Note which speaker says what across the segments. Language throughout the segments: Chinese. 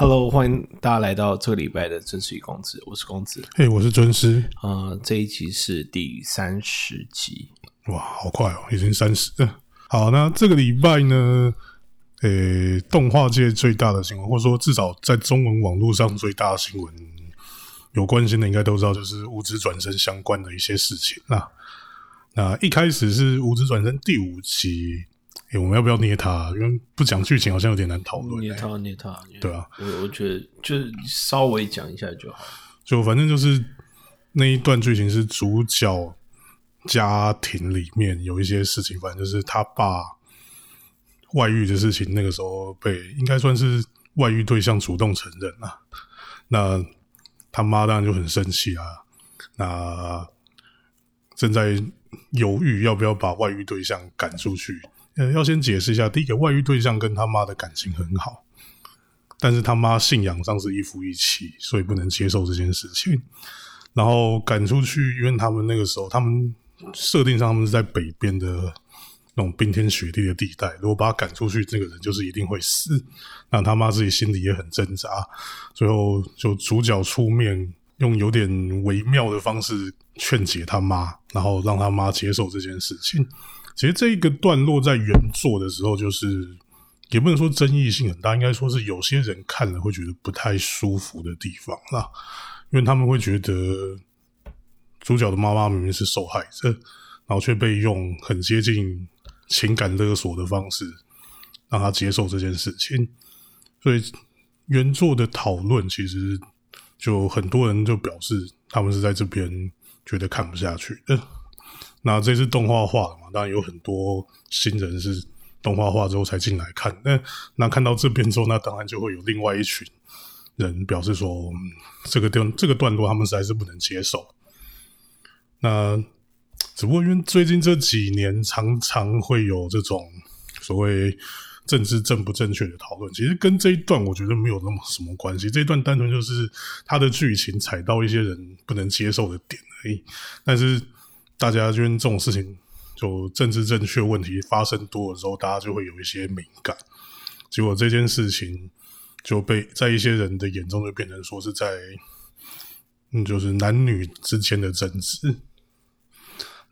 Speaker 1: Hello，欢迎大家来到这个礼拜的真实与公子，我是公子。
Speaker 2: 嘿，我是尊师。
Speaker 1: 呃，这一集是第三十集。
Speaker 2: 哇，好快哦，已经三十了。好，那这个礼拜呢，呃，动画界最大的新闻，或者说至少在中文网络上最大的新闻，有关心的应该都知道，就是无职转生相关的一些事情。那那一开始是无职转生第五集。哎，我们要不要捏他？因为不讲剧情好像有点难讨论。
Speaker 1: 捏他，捏他，
Speaker 2: 对啊。
Speaker 1: 我我觉得就是稍微讲一下就好。
Speaker 2: 就反正就是那一段剧情是主角家庭里面有一些事情，反正就是他爸外遇的事情。那个时候被应该算是外遇对象主动承认了。那他妈当然就很生气啊。那正在犹豫要不要把外遇对象赶出去。呃，要先解释一下，第一个外遇对象跟他妈的感情很好，但是他妈信仰上是一夫一妻，所以不能接受这件事情。然后赶出去，因为他们那个时候，他们设定上他们是在北边的那种冰天雪地的地带，如果把他赶出去，这个人就是一定会死。那他妈自己心里也很挣扎，最后就主角出面，用有点微妙的方式劝解他妈，然后让他妈接受这件事情。其实这一个段落在原作的时候，就是也不能说争议性很大，应该说是有些人看了会觉得不太舒服的地方啦。因为他们会觉得主角的妈妈明明是受害者，然后却被用很接近情感勒索的方式让他接受这件事情。所以原作的讨论其实就很多人就表示，他们是在这边觉得看不下去的。那这是动画化？当然有很多新人是动画化之后才进来看。那那看到这边之后，那当然就会有另外一群人表示说，这个段这个段落他们实在是不能接受。那只不过因为最近这几年常常会有这种所谓政治正不正确的讨论，其实跟这一段我觉得没有那么什么关系。这一段单纯就是它的剧情踩到一些人不能接受的点而已，但是。大家就这种事情，就政治正确问题发生多了之后，大家就会有一些敏感。结果这件事情就被在一些人的眼中就变成说是在，嗯，就是男女之间的争执。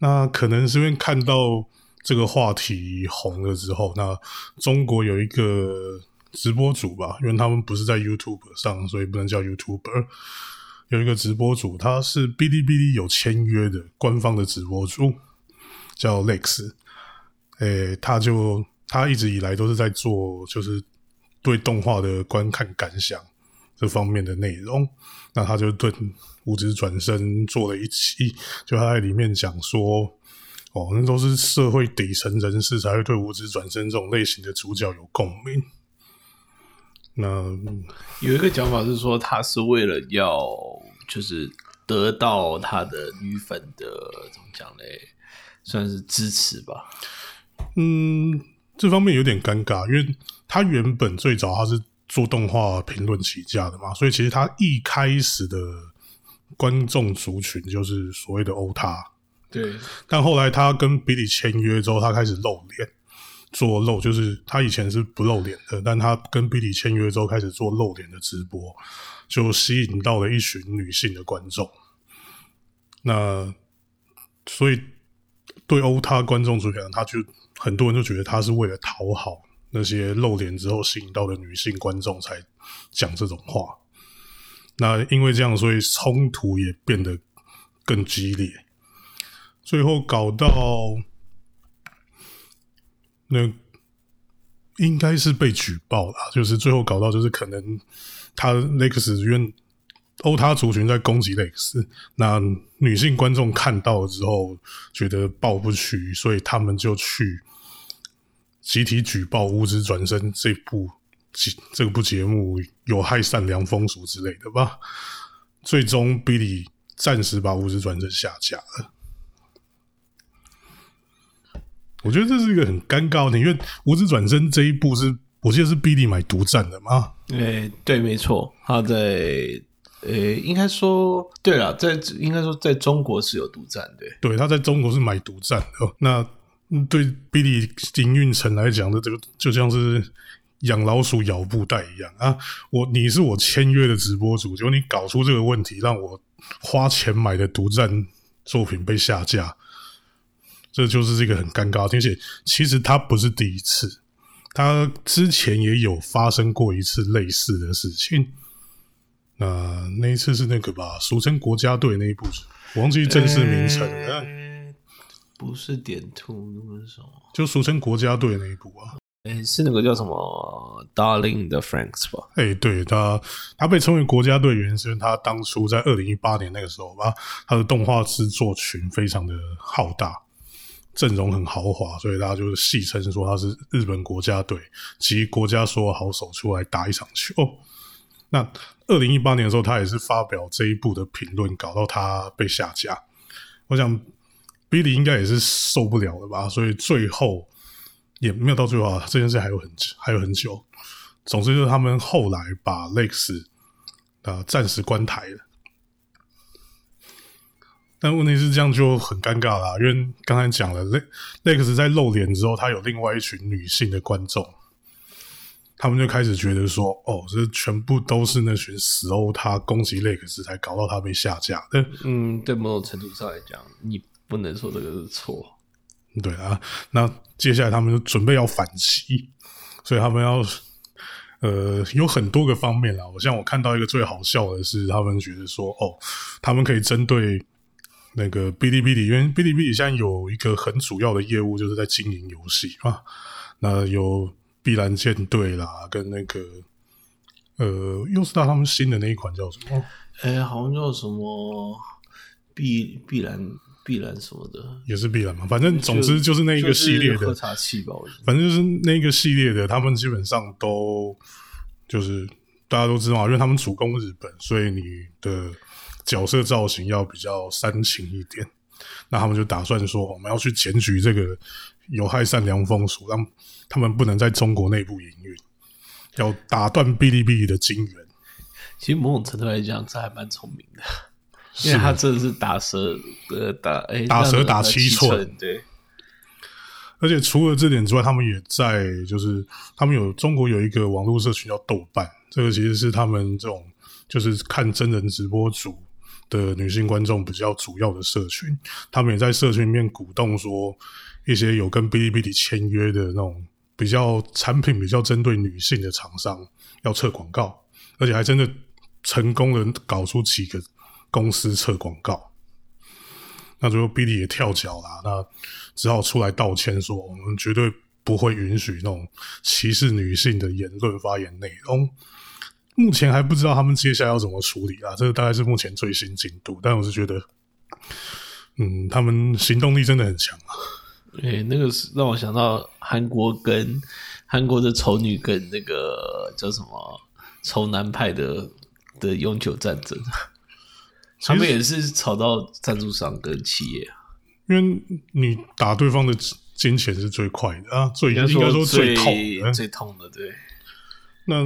Speaker 2: 那可能是因为看到这个话题红了之后，那中国有一个直播主吧，因为他们不是在 YouTube 上，所以不能叫 YouTuber。有一个直播主，他是哔哩哔哩有签约的官方的直播主，叫 Lex。诶，他就他一直以来都是在做，就是对动画的观看感想这方面的内容。那他就对无职转身做了一期，就他在里面讲说，哦，那都是社会底层人士才会对无职转身这种类型的主角有共鸣。那
Speaker 1: 有一个讲法是说，他是为了要就是得到他的女粉的怎么讲嘞，算是支持吧。
Speaker 2: 嗯，这方面有点尴尬，因为他原本最早他是做动画评论起家的嘛，所以其实他一开始的观众族群就是所谓的欧塔。
Speaker 1: 对，
Speaker 2: 但后来他跟比利签约之后，他开始露脸。做露就是他以前是不露脸的，但他跟 B 里签约之后开始做露脸的直播，就吸引到了一群女性的观众。那所以对欧他观众族群，他就很多人就觉得他是为了讨好那些露脸之后吸引到的女性观众才讲这种话。那因为这样，所以冲突也变得更激烈，最后搞到。那应该是被举报了，就是最后搞到就是可能他 Lex 因为欧他族群在攻击 Lex，那女性观众看到了之后觉得报不取，所以他们就去集体举报《无职转身》这部节这部节目有害善良风俗之类的吧。最终 Billy 暂时把《无职转身》下架了。我觉得这是一个很尴尬的，因为《无职转身》这一部是我记得是 B D 买独占的嘛？
Speaker 1: 对，对，没错，他在呃，应该说对了，在应该说在中国是有独占的，
Speaker 2: 对，他在中国是买独占的。那对 B D 营运层来讲的，这个就像是养老鼠咬布袋一样啊！我你是我签约的直播主，结果你搞出这个问题，让我花钱买的独占作品被下架，这就是这个很尴尬。而且其实他不是第一次，他之前也有发生过一次类似的事情。那那一次是那个吧，俗称国家队那一部，我忘记正式名称了。
Speaker 1: 不是点兔，那是什么？
Speaker 2: 就俗称国家队那一部啊。
Speaker 1: 哎，是那个叫什么 Darling 的 Franks 吧？
Speaker 2: 哎，对他，他被称为国家队原因是他当初在二零一八年那个时候吧，他的动画制作群非常的浩大，阵容很豪华，所以大家就是戏称说他是日本国家队及国家所有好手出来打一场球。那二零一八年的时候，他也是发表这一部的评论，搞到他被下架。我想 Billy 应该也是受不了了吧，所以最后。也没有到最后啊，这件事还有很还有很久。总之就是他们后来把 Lex 啊暂时关台了。但问题是这样就很尴尬啦，因为刚才讲了，Lex 在露脸之后，他有另外一群女性的观众，他们就开始觉得说，哦，这全部都是那群死欧他攻击 Lex 才搞到他被下架。
Speaker 1: 但嗯，对某种程度上来讲，你不能说这个是错。
Speaker 2: 对啊，那接下来他们就准备要反击，所以他们要呃有很多个方面啦。我像我看到一个最好笑的是，他们觉得说哦，他们可以针对那个哔哩哔哩，因为哔哩哔哩现在有一个很主要的业务，就是在经营游戏啊。那有碧蓝舰队啦，跟那个呃，又是到他们新的那一款叫什么？
Speaker 1: 哎，好像叫什么碧碧蓝。必然什么的
Speaker 2: 也是碧然嘛，反正总之就是那一个系列的
Speaker 1: 喝茶器吧，
Speaker 2: 反正就是那个系列的，他们基本上都就是大家都知道，因为他们主攻日本，所以你的角色造型要比较煽情一点。那他们就打算说，我们要去检举这个有害善良风俗，让他们不能在中国内部营运，要打断哔哩哔哩的金源。
Speaker 1: 其实某种程度来讲，这还蛮聪明的。因为他真的是打蛇呃打哎
Speaker 2: 打蛇打七寸
Speaker 1: 对，
Speaker 2: 而且除了这点之外，他们也在就是他们有中国有一个网络社群叫豆瓣，这个其实是他们这种就是看真人直播主的女性观众比较主要的社群。他们也在社群里面鼓动说，一些有跟哔哩哔哩签约的那种比较产品比较针对女性的厂商要测广告，而且还真的成功的搞出几个。公司测广告，那最后哔哩也跳脚了，那只好出来道歉，说我们绝对不会允许那种歧视女性的言论发言内容。目前还不知道他们接下来要怎么处理啊，这个大概是目前最新进度。但我是觉得，嗯，他们行动力真的很强啊。
Speaker 1: 诶，那个是让我想到韩国跟韩国的丑女跟那个叫什么丑男派的的永久战争。他们也是吵到赞助商跟企业啊，
Speaker 2: 因为你打对方的金钱是最快的啊，最应该说
Speaker 1: 最
Speaker 2: 痛、
Speaker 1: 最痛的。对，
Speaker 2: 那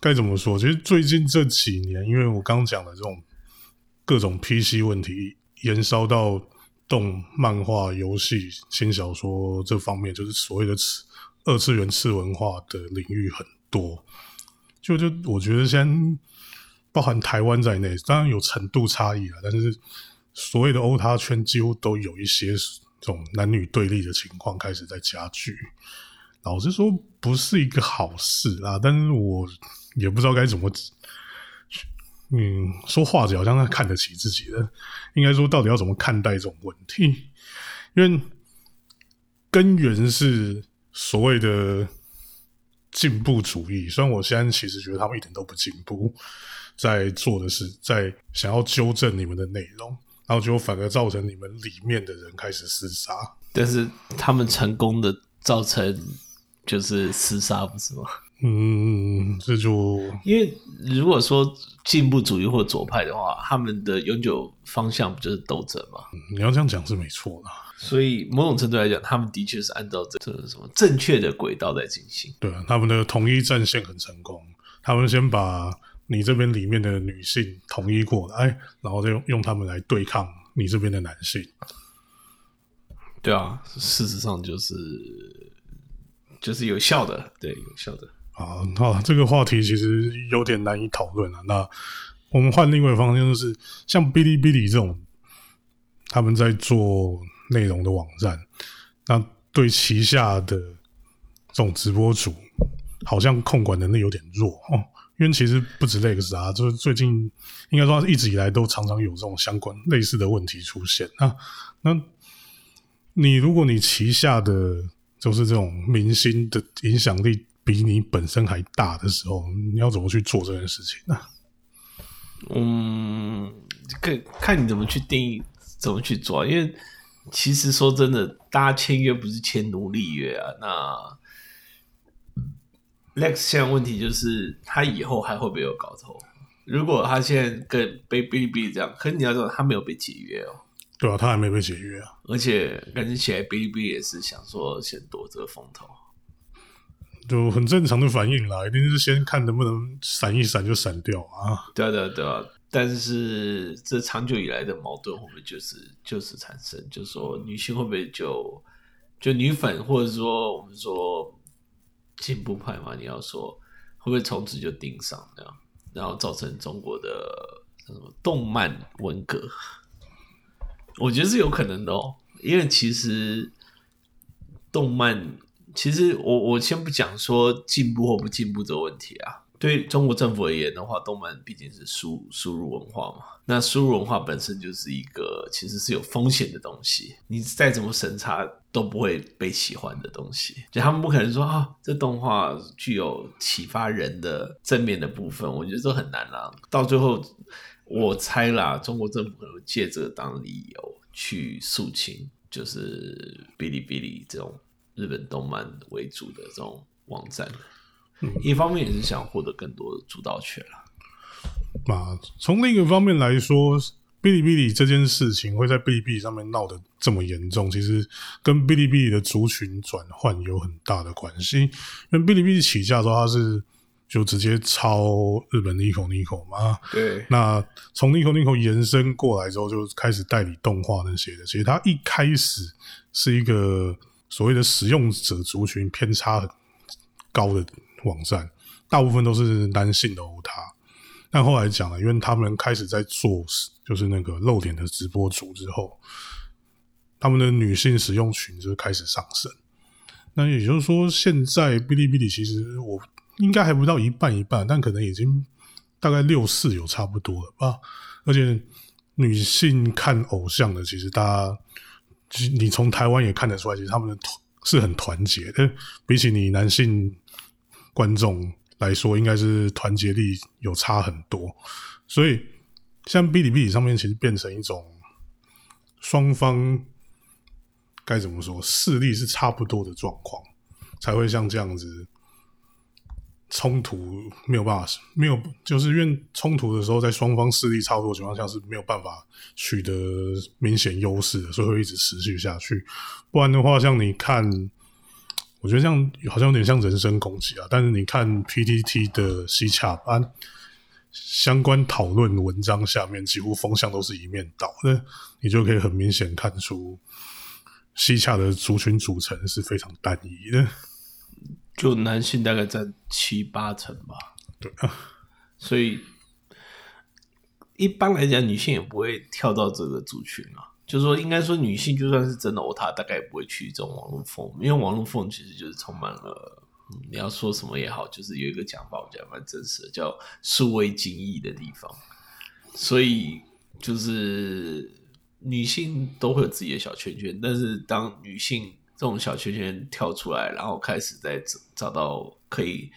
Speaker 2: 该怎么说？其实最近这几年，因为我刚讲的这种各种 PC 问题，延烧到动漫画、游戏、新小说这方面，就是所谓的次二次元次文化的领域很多。就就我觉得先。包含台湾在内，当然有程度差异了，但是所谓的欧他圈几乎都有一些这种男女对立的情况开始在加剧。老实说，不是一个好事啊。但是我也不知道该怎么，嗯，说话者好像他看得起自己的，应该说到底要怎么看待这种问题？因为根源是所谓的进步主义，虽然我现在其实觉得他们一点都不进步。在做的是，在想要纠正你们的内容，然后就反而造成你们里面的人开始厮杀。
Speaker 1: 但是他们成功的造成就是厮杀，不是吗？
Speaker 2: 嗯，这就
Speaker 1: 因为如果说进步主义或左派的话，他们的永久方向不就是斗争吗？
Speaker 2: 你要这样讲是没错的。
Speaker 1: 所以某种程度来讲，他们的确是按照这这什么正确的轨道在进行。
Speaker 2: 对啊，他们的统一战线很成功。他们先把。你这边里面的女性统一过来，然后再用用他们来对抗你这边的男性。
Speaker 1: 对啊，事实上就是就是有效的，对，有效的。
Speaker 2: 啊，好，这个话题其实有点难以讨论了。那我们换另外一方向，就是像哔哩哔哩这种，他们在做内容的网站，那对旗下的这种直播主，好像控管能力有点弱哦。因为其实不止 Lex 啊，就是最近应该说一直以来都常常有这种相关类似的问题出现啊。那你如果你旗下的就是这种明星的影响力比你本身还大的时候，你要怎么去做这件事情呢？
Speaker 1: 嗯，看看你怎么去定义，怎么去做。因为其实说真的，大家签约不是签奴隶约啊。那 Lex 现在问题就是，他以后还会不会有搞头？如果他现在跟被哔哩哔哩这样，可是你要知道，他没有被解约哦。
Speaker 2: 对啊，他还没被解约啊。
Speaker 1: 而且感觉起来，哔哩哔哩也是想说先躲这个风头，
Speaker 2: 就很正常的反应啦。一定是先看能不能闪一闪就闪掉啊。
Speaker 1: 对啊，对啊，对啊。但是这长久以来的矛盾会不会就是就是产生？就是说女性会不会就就女粉，或者说我们说。进步派嘛，你要说会不会从此就盯上这样，然后造成中国的什么动漫文革？我觉得是有可能的哦，因为其实动漫，其实我我先不讲说进步或不进步这个问题啊。对中国政府而言的话，动漫毕竟是输输入文化嘛。那输入文化本身就是一个其实是有风险的东西，你再怎么审查都不会被喜欢的东西。就他们不可能说啊，这动画具有启发人的正面的部分，我觉得这很难啦。到最后，我猜啦，中国政府可能借这个当理由去肃清，就是哔哩哔哩这种日本动漫为主的这种网站。一方面也是想获得更多的主导权了。
Speaker 2: 那从另一个方面来说，哔哩哔哩这件事情会在哔哩哔哩上面闹得这么严重，其实跟哔哩哔哩的族群转换有很大的关系。因为哔哩哔哩起价之后，它是就直接抄日本 Nico Nico 嘛。
Speaker 1: 对。
Speaker 2: 那从 Nico Nico 延伸过来之后，就开始代理动画那些的。其实它一开始是一个所谓的使用者族群偏差很高的。网站大部分都是男性的欧塔，但后来讲了，因为他们开始在做就是那个露脸的直播主之后，他们的女性使用群就开始上升。那也就是说，现在哔哩哔哩其实我应该还不到一半一半，但可能已经大概六四有差不多了吧。而且女性看偶像的，其实大家你从台湾也看得出来，其实他们的是很团结但，比起你男性。观众来说，应该是团结力有差很多，所以像哔哩哔哩上面，其实变成一种双方该怎么说，势力是差不多的状况，才会像这样子冲突没有办法，没有就是因为冲突的时候，在双方势力差不多情况下是没有办法取得明显优势的，所以会一直持续下去。不然的话，像你看。我觉得这样好像有点像人身攻击啊！但是你看 PTT 的西洽班相关讨论文章下面，几乎风向都是一面倒的，你就可以很明显看出西洽的族群组成是非常单一的，
Speaker 1: 就男性大概占七八成吧。
Speaker 2: 对啊，
Speaker 1: 所以一般来讲，女性也不会跳到这个族群啊。就是说，应该说，女性就算是真的欧她，大概也不会去这种网络风，因为网络风其实就是充满了，你要说什么也好，就是有一个讲法，我觉得蛮真实的，叫数位精益的地方。所以，就是女性都会有自己的小圈圈，但是当女性这种小圈圈跳出来，然后开始在找找到可以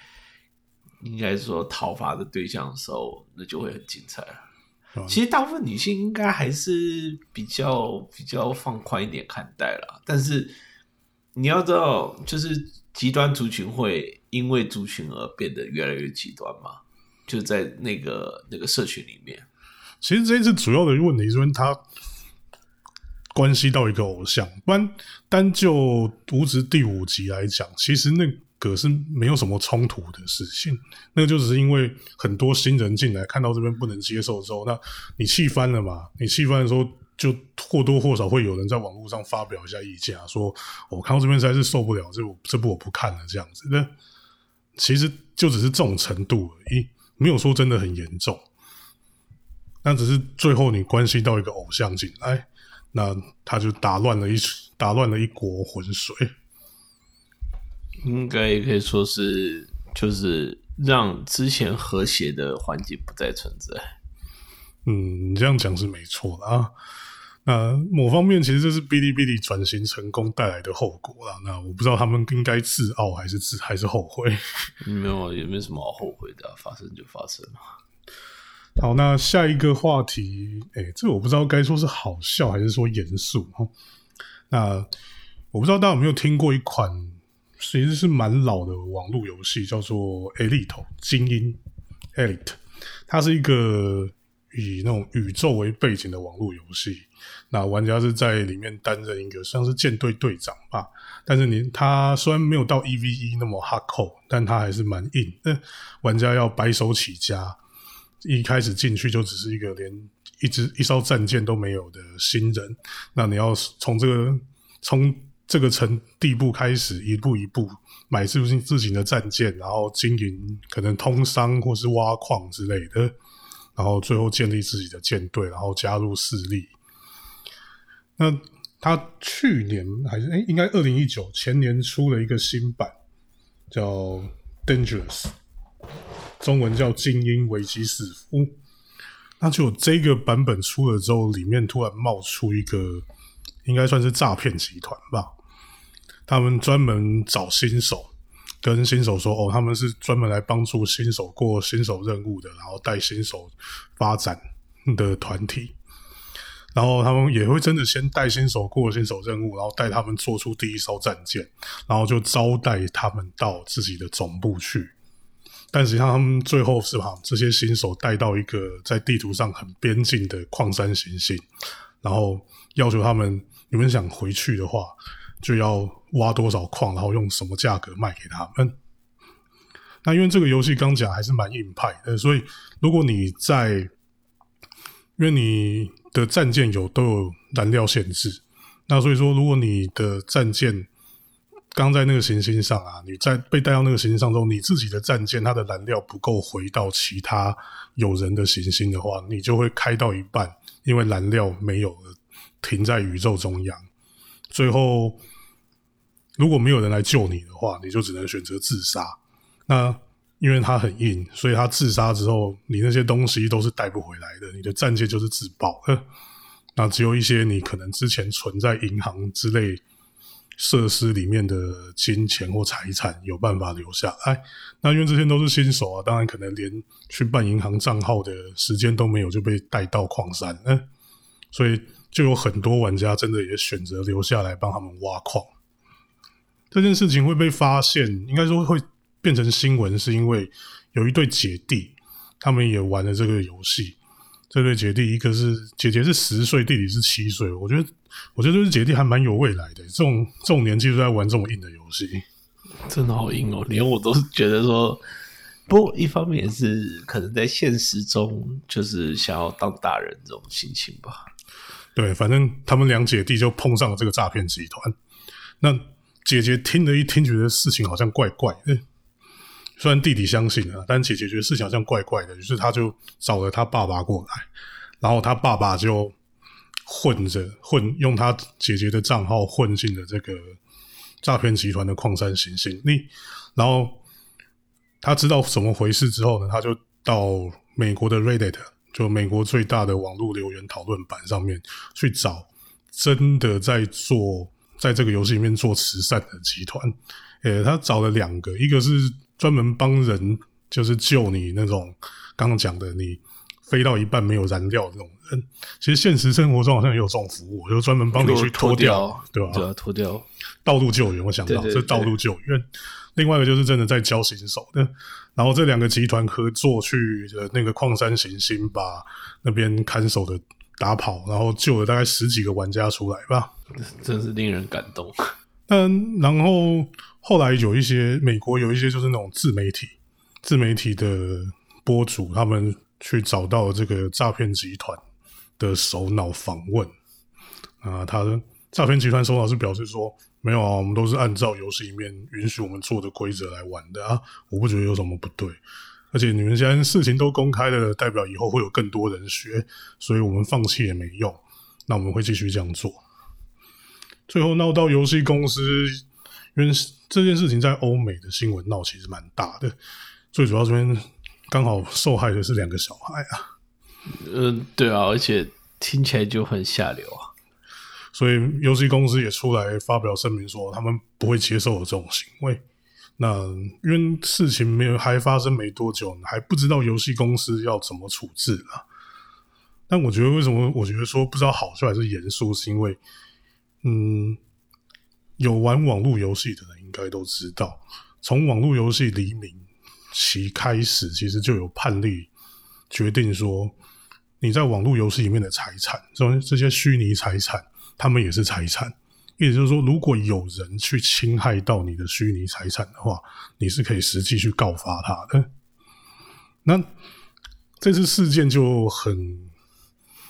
Speaker 1: 应该说讨伐的对象的时候，那就会很精彩了。其实大部分女性应该还是比较比较放宽一点看待了，但是你要知道，就是极端族群会因为族群而变得越来越极端嘛？就在那个那个社群里面，
Speaker 2: 其实这一次主要的问题是因为它关系到一个偶像，不然单就《无职》第五集来讲，其实那。个是没有什么冲突的事情，那个就只是因为很多新人进来看到这边不能接受之后，那你气翻了嘛？你气翻的时候，就或多或少会有人在网络上发表一下意见啊，说我看到这边实在是受不了，这部这部我不看了这样子。那其实就只是这种程度而已，没有说真的很严重。那只是最后你关系到一个偶像进来，那他就打乱了一打乱了一锅浑水。
Speaker 1: 应该也可以说是，就是让之前和谐的环境不再存在。
Speaker 2: 嗯，你这样讲是没错的啊。那某方面，其实这是哔哩哔哩转型成功带来的后果啦。那我不知道他们应该自傲还是自还是后悔。
Speaker 1: 没有，也没什么好后悔的，发生就发生了。
Speaker 2: 好，那下一个话题，哎，这我不知道该说是好笑还是说严肃哈。那我不知道大家有没有听过一款其实是蛮老的网络游戏，叫做《Elite》精英 Elite，它是一个以那种宇宙为背景的网络游戏。那玩家是在里面担任一个像是舰队队长吧，但是你他虽然没有到一 v 一那么 hardcore，但他还是蛮硬。嗯，玩家要白手起家，一开始进去就只是一个连一支一艘战舰都没有的新人。那你要从这个从这个层地步开始，一步一步买自自己的战舰，然后经营可能通商或是挖矿之类的，然后最后建立自己的舰队，然后加入势力。那他去年还是哎，应该二零一九前年出了一个新版，叫《Dangerous》，中文叫《精英危机四伏》。那就这个版本出了之后，里面突然冒出一个，应该算是诈骗集团吧。他们专门找新手，跟新手说：“哦，他们是专门来帮助新手过新手任务的，然后带新手发展的团体。”然后他们也会真的先带新手过新手任务，然后带他们做出第一艘战舰，然后就招待他们到自己的总部去。但实际上，他们最后是把这些新手带到一个在地图上很边境的矿山行星，然后要求他们：你们想回去的话，就要挖多少矿，然后用什么价格卖给他们。那因为这个游戏刚讲还是蛮硬派的，所以如果你在，因为你。的战舰有都有燃料限制，那所以说，如果你的战舰刚在那个行星上啊，你在被带到那个行星上之后，你自己的战舰它的燃料不够回到其他有人的行星的话，你就会开到一半，因为燃料没有了，停在宇宙中央。最后，如果没有人来救你的话，你就只能选择自杀。那因为它很硬，所以他自杀之后，你那些东西都是带不回来的。你的战舰就是自爆，那只有一些你可能之前存在银行之类设施里面的金钱或财产有办法留下来。那因为这些都是新手啊，当然可能连去办银行账号的时间都没有，就被带到矿山。嗯，所以就有很多玩家真的也选择留下来帮他们挖矿。这件事情会被发现，应该说会。变成新闻是因为有一对姐弟，他们也玩了这个游戏。这对姐弟，一个是姐姐是十岁，弟弟是七岁。我觉得，我觉得这对姐弟还蛮有未来的。这种这种年纪都在玩这种硬的游戏，
Speaker 1: 真的好硬哦！连我都是觉得说，不过一方面也是可能在现实中就是想要当大人这种心情吧。
Speaker 2: 对，反正他们两姐弟就碰上了这个诈骗集团。那姐姐听了一听，觉得事情好像怪怪的。虽然弟弟相信啊，但姐姐觉得事情好像怪怪的，于是他就找了他爸爸过来，然后他爸爸就混着混，用他姐姐的账号混进了这个诈骗集团的矿山行星里。然后他知道怎么回事之后呢，他就到美国的 Reddit，就美国最大的网络留言讨论板上面去找真的在做在这个游戏里面做慈善的集团。诶，他找了两个，一个是。专门帮人就是救你那种刚刚讲的，你飞到一半没有燃料这种人，其实现实生活中好像也有这种服务，就专门帮你去
Speaker 1: 脱
Speaker 2: 掉，对吧？
Speaker 1: 对啊，脱掉
Speaker 2: 道路救援，我想到这道路救援。另外一个就是真的在教新手的，然后这两个集团合作去那个矿山行星，把那边看守的打跑，然后救了大概十几个玩家出来吧，
Speaker 1: 真是令人感动。
Speaker 2: 嗯，然后后来有一些美国有一些就是那种自媒体、自媒体的博主，他们去找到这个诈骗集团的首脑访问，啊，他的诈骗集团首脑是表示说，没有啊，我们都是按照游戏里面允许我们做的规则来玩的啊，我不觉得有什么不对。而且你们现在事情都公开了，代表以后会有更多人学，所以我们放弃也没用。那我们会继续这样做。最后闹到游戏公司，因为这件事情在欧美的新闻闹其实蛮大的。最主要这边刚好受害的是两个小孩啊。
Speaker 1: 嗯，对啊，而且听起来就很下流啊。
Speaker 2: 所以游戏公司也出来发表声明说，他们不会接受这种行为。那因为事情没有还发生没多久，还不知道游戏公司要怎么处置啊。但我觉得为什么？我觉得说不知道好处还是严肃，是因为，嗯，有玩网络游戏的人应该都知道，从网络游戏黎明期开始，其实就有判例决定说，你在网络游戏里面的财产，这这些虚拟财产，他们也是财产。意思就是说，如果有人去侵害到你的虚拟财产的话，你是可以实际去告发他的。那这次事件就很，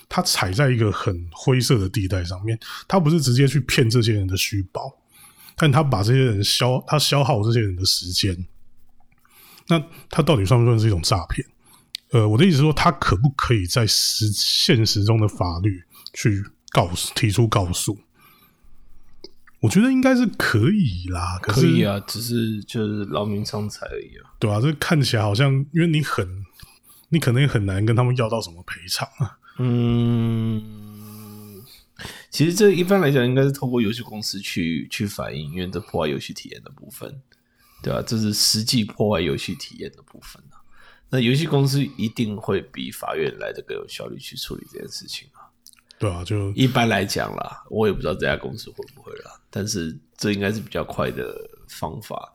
Speaker 2: 他踩在一个很灰色的地带上面。他不是直接去骗这些人的虚报，但他把这些人消，他消耗这些人的时间。那他到底算不算是一种诈骗？呃，我的意思说，他可不可以在实现实中的法律去告诉、提出告诉？我觉得应该是可以啦，
Speaker 1: 可以啊，只是就是劳民伤财而已啊，
Speaker 2: 对啊？这看起来好像，因为你很，你可能也很难跟他们要到什么赔偿啊。
Speaker 1: 嗯，其实这一般来讲，应该是透过游戏公司去去反映，因为这破坏游戏体验的部分，对吧？这是实际破坏游戏体验的部分啊。那游戏公司一定会比法院来的更有效率去处理这件事情啊。
Speaker 2: 对啊，就
Speaker 1: 一般来讲啦，我也不知道这家公司会不会啦，但是这应该是比较快的方法。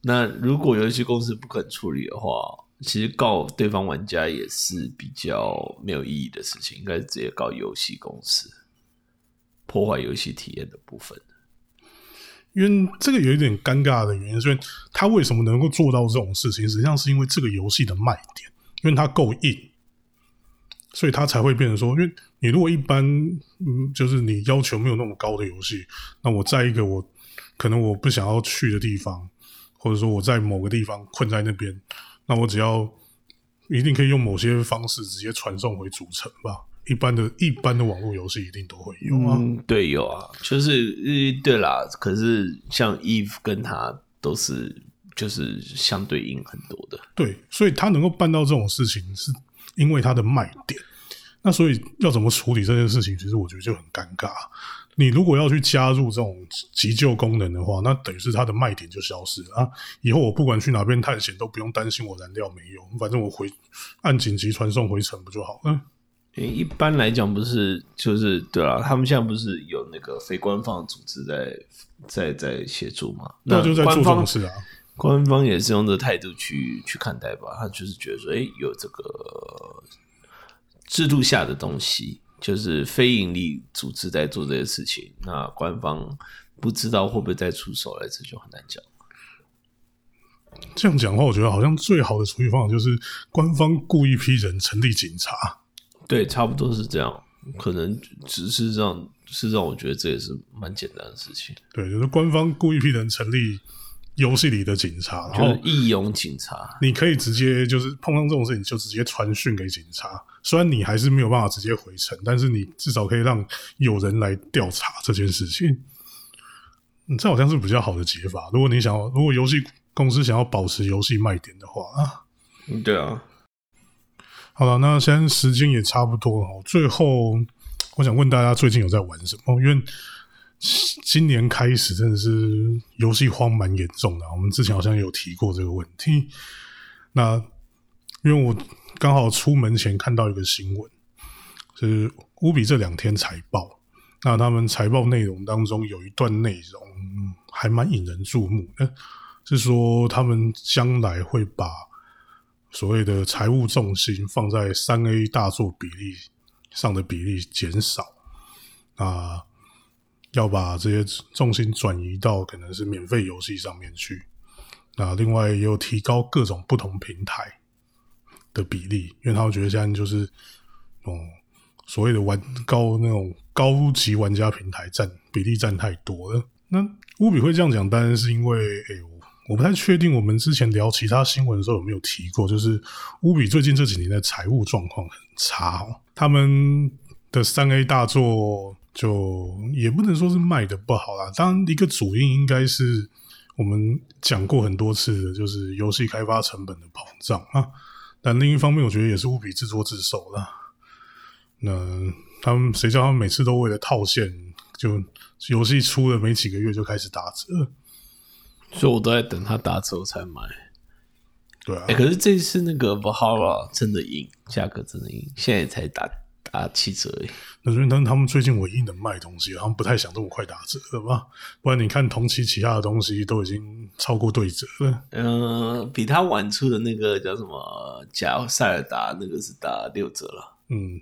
Speaker 1: 那如果游戏公司不肯处理的话，其实告对方玩家也是比较没有意义的事情，应该直接告游戏公司破坏游戏体验的部分。
Speaker 2: 因为这个有一点尴尬的原因，所以他为什么能够做到这种事情，实际上是因为这个游戏的卖点，因为它够硬。所以他才会变成说，因为你如果一般，嗯，就是你要求没有那么高的游戏，那我在一个我可能我不想要去的地方，或者说我在某个地方困在那边，那我只要一定可以用某些方式直接传送回主城吧。一般的一般的网络游戏一定都会有啊，
Speaker 1: 对，有啊，就是对啦。可是像 Eve 跟他都是就是相对应很多的，
Speaker 2: 对，所以他能够办到这种事情是。因为它的卖点，那所以要怎么处理这件事情，其实我觉得就很尴尬。你如果要去加入这种急救功能的话，那等于是它的卖点就消失了啊！以后我不管去哪边探险，都不用担心我燃料没有，反正我回按紧急传送回程不就好了？
Speaker 1: 一般来讲，不是就是对啊，他们现在不是有那个非官方组织在在在协助嘛？
Speaker 2: 那就在做这种事啊。
Speaker 1: 官方也是用这态度去去看待吧，他就是觉得说，哎，有这个制度下的东西，就是非盈利组织在做这些事情，那官方不知道会不会再出手来，这就很难讲。
Speaker 2: 这样讲的话，我觉得好像最好的处理方法就是官方雇一批人成立警察。
Speaker 1: 对，差不多是这样，可能只是让是让我觉得这也是蛮简单的事情。
Speaker 2: 对，就是官方故意批人成立。游戏里的警察，然后
Speaker 1: 义勇警察，
Speaker 2: 你可以直接就是碰上这种事情就直接传讯给警察。虽然你还是没有办法直接回城，但是你至少可以让有人来调查这件事情。这好像是比较好的解法。如果你想要，如果游戏公司想要保持游戏卖点的话啊，
Speaker 1: 对啊。
Speaker 2: 好了，那现在时间也差不多了。最后，我想问大家最近有在玩什么？因为今年开始真的是游戏荒蛮严重的，我们之前好像有提过这个问题。那因为我刚好出门前看到一个新闻，是乌比这两天财报，那他们财报内容当中有一段内容还蛮引人注目的，是说他们将来会把所谓的财务重心放在三 A 大作比例上的比例减少啊。要把这些重心转移到可能是免费游戏上面去，那另外也有提高各种不同平台的比例，因为他们觉得现在就是，嗯，所谓的玩高那种高级玩家平台占比例占太多了。那乌比会这样讲，当然是因为，哎，我不太确定我们之前聊其他新闻的时候有没有提过，就是乌比最近这几年的财务状况很差哦，他们的三 A 大作就也不能说是卖的不好啦，当然一个主因应该是我们讲过很多次的，就是游戏开发成本的膨胀啊。但另一方面，我觉得也是乌比自作自受了。那他们谁叫他们每次都为了套现，就游戏出了没几个月就开始打折，
Speaker 1: 所以我都在等它打折才买。
Speaker 2: 对啊，
Speaker 1: 哎，可是这次那个 Valhalla 真的硬，价格真的硬，现在才打。打七折诶，
Speaker 2: 那所以他他们最近唯一能卖东西，他们不太想这么快打折了吧？不然你看同期其他的东西都已经超过对折了。
Speaker 1: 嗯，比他晚出的那个叫什么？加塞尔达那个是打六折了。
Speaker 2: 嗯，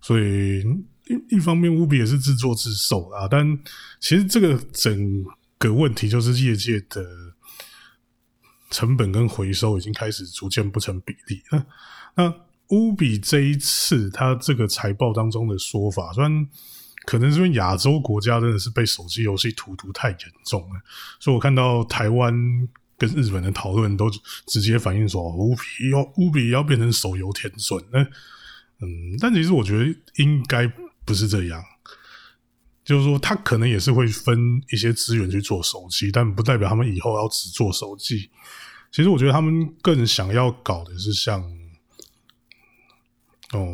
Speaker 2: 所以一一方面乌比也是自作自受啊，但其实这个整个问题就是业界的成本跟回收已经开始逐渐不成比例了。那。乌比这一次他这个财报当中的说法，虽然可能是因为亚洲国家真的是被手机游戏荼毒太严重了，所以我看到台湾跟日本的讨论都直接反映说乌比要乌比要变成手游天尊。那嗯，但其实我觉得应该不是这样，就是说他可能也是会分一些资源去做手机，但不代表他们以后要只做手机。其实我觉得他们更想要搞的是像。哦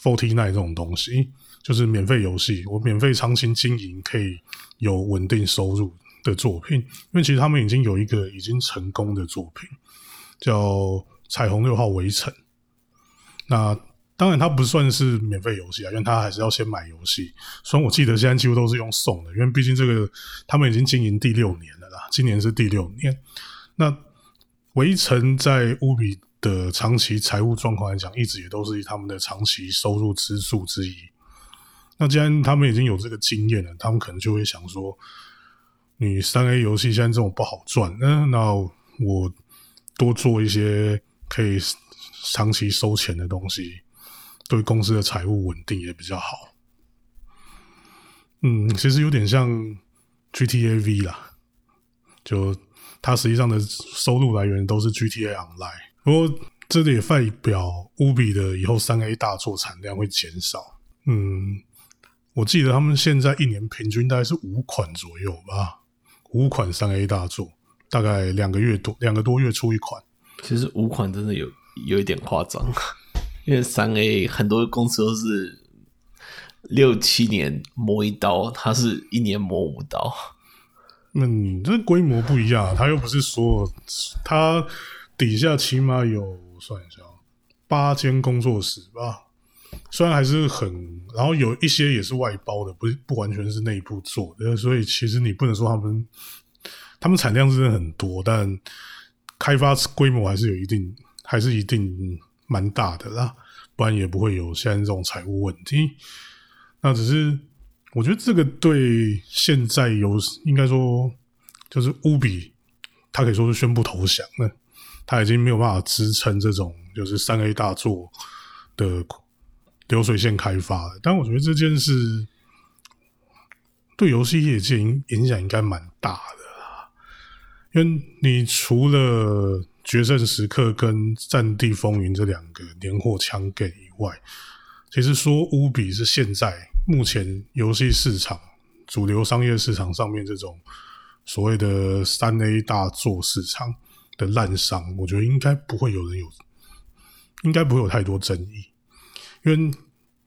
Speaker 2: ，Forty Nine 这种东西就是免费游戏，我免费长期经营可以有稳定收入的作品。因为其实他们已经有一个已经成功的作品，叫《彩虹六号围城》。那当然它不算是免费游戏啊，因为它还是要先买游戏。虽然我记得现在几乎都是用送的，因为毕竟这个他们已经经营第六年了啦，今年是第六年。那围城在乌比。的长期财务状况来讲，一直也都是他们的长期收入支柱之一。那既然他们已经有这个经验了，他们可能就会想说：，你三 A 游戏现在这种不好赚，那那我多做一些可以长期收钱的东西，对公司的财务稳定也比较好。嗯，其实有点像 GTA V 啦，就它实际上的收入来源都是 GTA Online。不过，这里也代表乌比的以后三 A 大作产量会减少。嗯，我记得他们现在一年平均大概是五款左右吧，五款三 A 大作，大概两个月多，两个多月出一款。
Speaker 1: 其实五款真的有有一点夸张，因为三 A 很多公司都是六七年磨一刀，它是一年磨五刀。
Speaker 2: 嗯，这规模不一样，他又不是说他。底下起码有算一下，八间工作室吧，虽然还是很，然后有一些也是外包的，不不完全是内部做的，所以其实你不能说他们，他们产量真的很多，但开发规模还是有一定，还是一定蛮大的啦，不然也不会有现在这种财务问题。那只是我觉得这个对现在有应该说就是乌比，他可以说是宣布投降了。他已经没有办法支撑这种就是三 A 大作的流水线开发了，但我觉得这件事对游戏业界影影响应该蛮大的啦。因为你除了《决胜时刻》跟《战地风云》这两个年货枪给以外，其实说乌比是现在目前游戏市场主流商业市场上面这种所谓的三 A 大作市场。的烂商，我觉得应该不会有人有，应该不会有太多争议，因为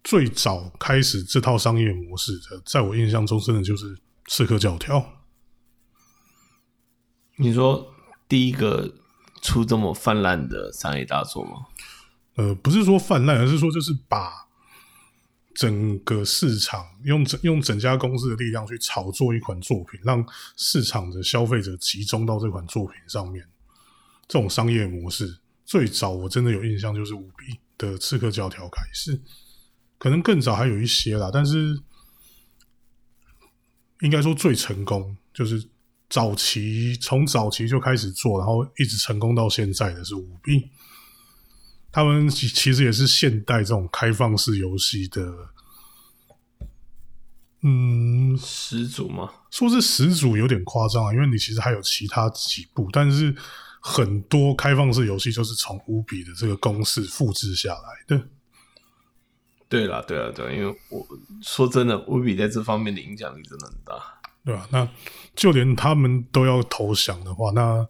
Speaker 2: 最早开始这套商业模式的，在我印象中，真的就是《刺客教条》。
Speaker 1: 你说第一个出这么泛滥的商业大作吗？
Speaker 2: 呃，不是说泛滥，而是说就是把整个市场用整用整家公司的力量去炒作一款作品，让市场的消费者集中到这款作品上面。这种商业模式最早我真的有印象，就是五比的《刺客教条》开始，可能更早还有一些啦，但是应该说最成功，就是早期从早期就开始做，然后一直成功到现在的是五 B。他们其其实也是现代这种开放式游戏的嗯，
Speaker 1: 始祖吗？
Speaker 2: 说是始祖有点夸张啊，因为你其实还有其他几部，但是很多开放式游戏就是从五比的这个公式复制下来的。
Speaker 1: 对啦，对啦，对啦，因为我说真的，五比在这方面的影响力真的很大。
Speaker 2: 对吧、那就连他们都要投降的话，那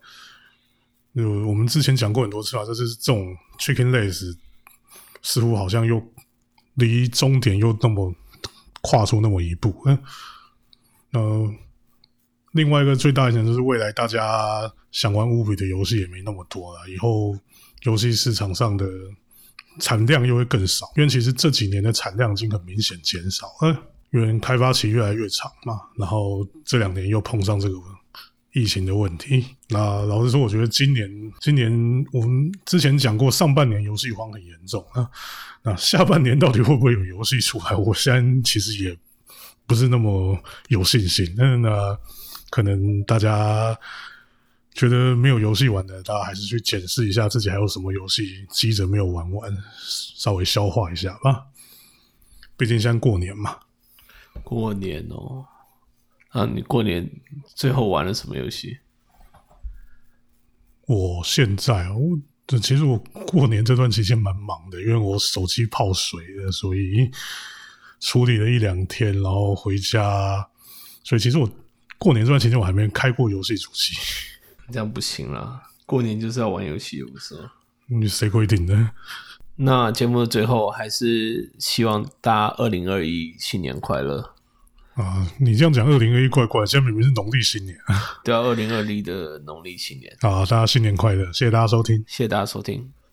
Speaker 2: 有我们之前讲过很多次啊，就是这种 Chicken lace 似乎好像又离终点又那么跨出那么一步。嗯，呃，另外一个最大影响就是未来大家想玩乌比的游戏也没那么多了，以后游戏市场上的产量又会更少，因为其实这几年的产量已经很明显减少。嗯。因为开发期越来越长嘛，然后这两年又碰上这个疫情的问题。那老实说，我觉得今年今年我们之前讲过，上半年游戏荒很严重啊。那下半年到底会不会有游戏出来？我现在其实也不是那么有信心。那那可能大家觉得没有游戏玩的，大家还是去检视一下自己还有什么游戏积着没有玩完，稍微消化一下吧。毕竟现在过年嘛。
Speaker 1: 过年哦，啊，你过年最后玩了什么游戏？
Speaker 2: 我现在哦，这其实我过年这段期间蛮忙的，因为我手机泡水了，所以处理了一两天，然后回家，所以其实我过年这段期间我还没开过游戏主机。
Speaker 1: 这样不行啦，过年就是要玩游戏，不是吗？
Speaker 2: 你谁规定的？
Speaker 1: 那节目的最后，还是希望大家二零二一新年快乐
Speaker 2: 啊！你这样讲，二零二一怪怪，现在明明是农历新年。
Speaker 1: 对啊，二零二一的农历新年
Speaker 2: 啊！大家新年快乐，谢谢大家收听，
Speaker 1: 谢谢大家收听。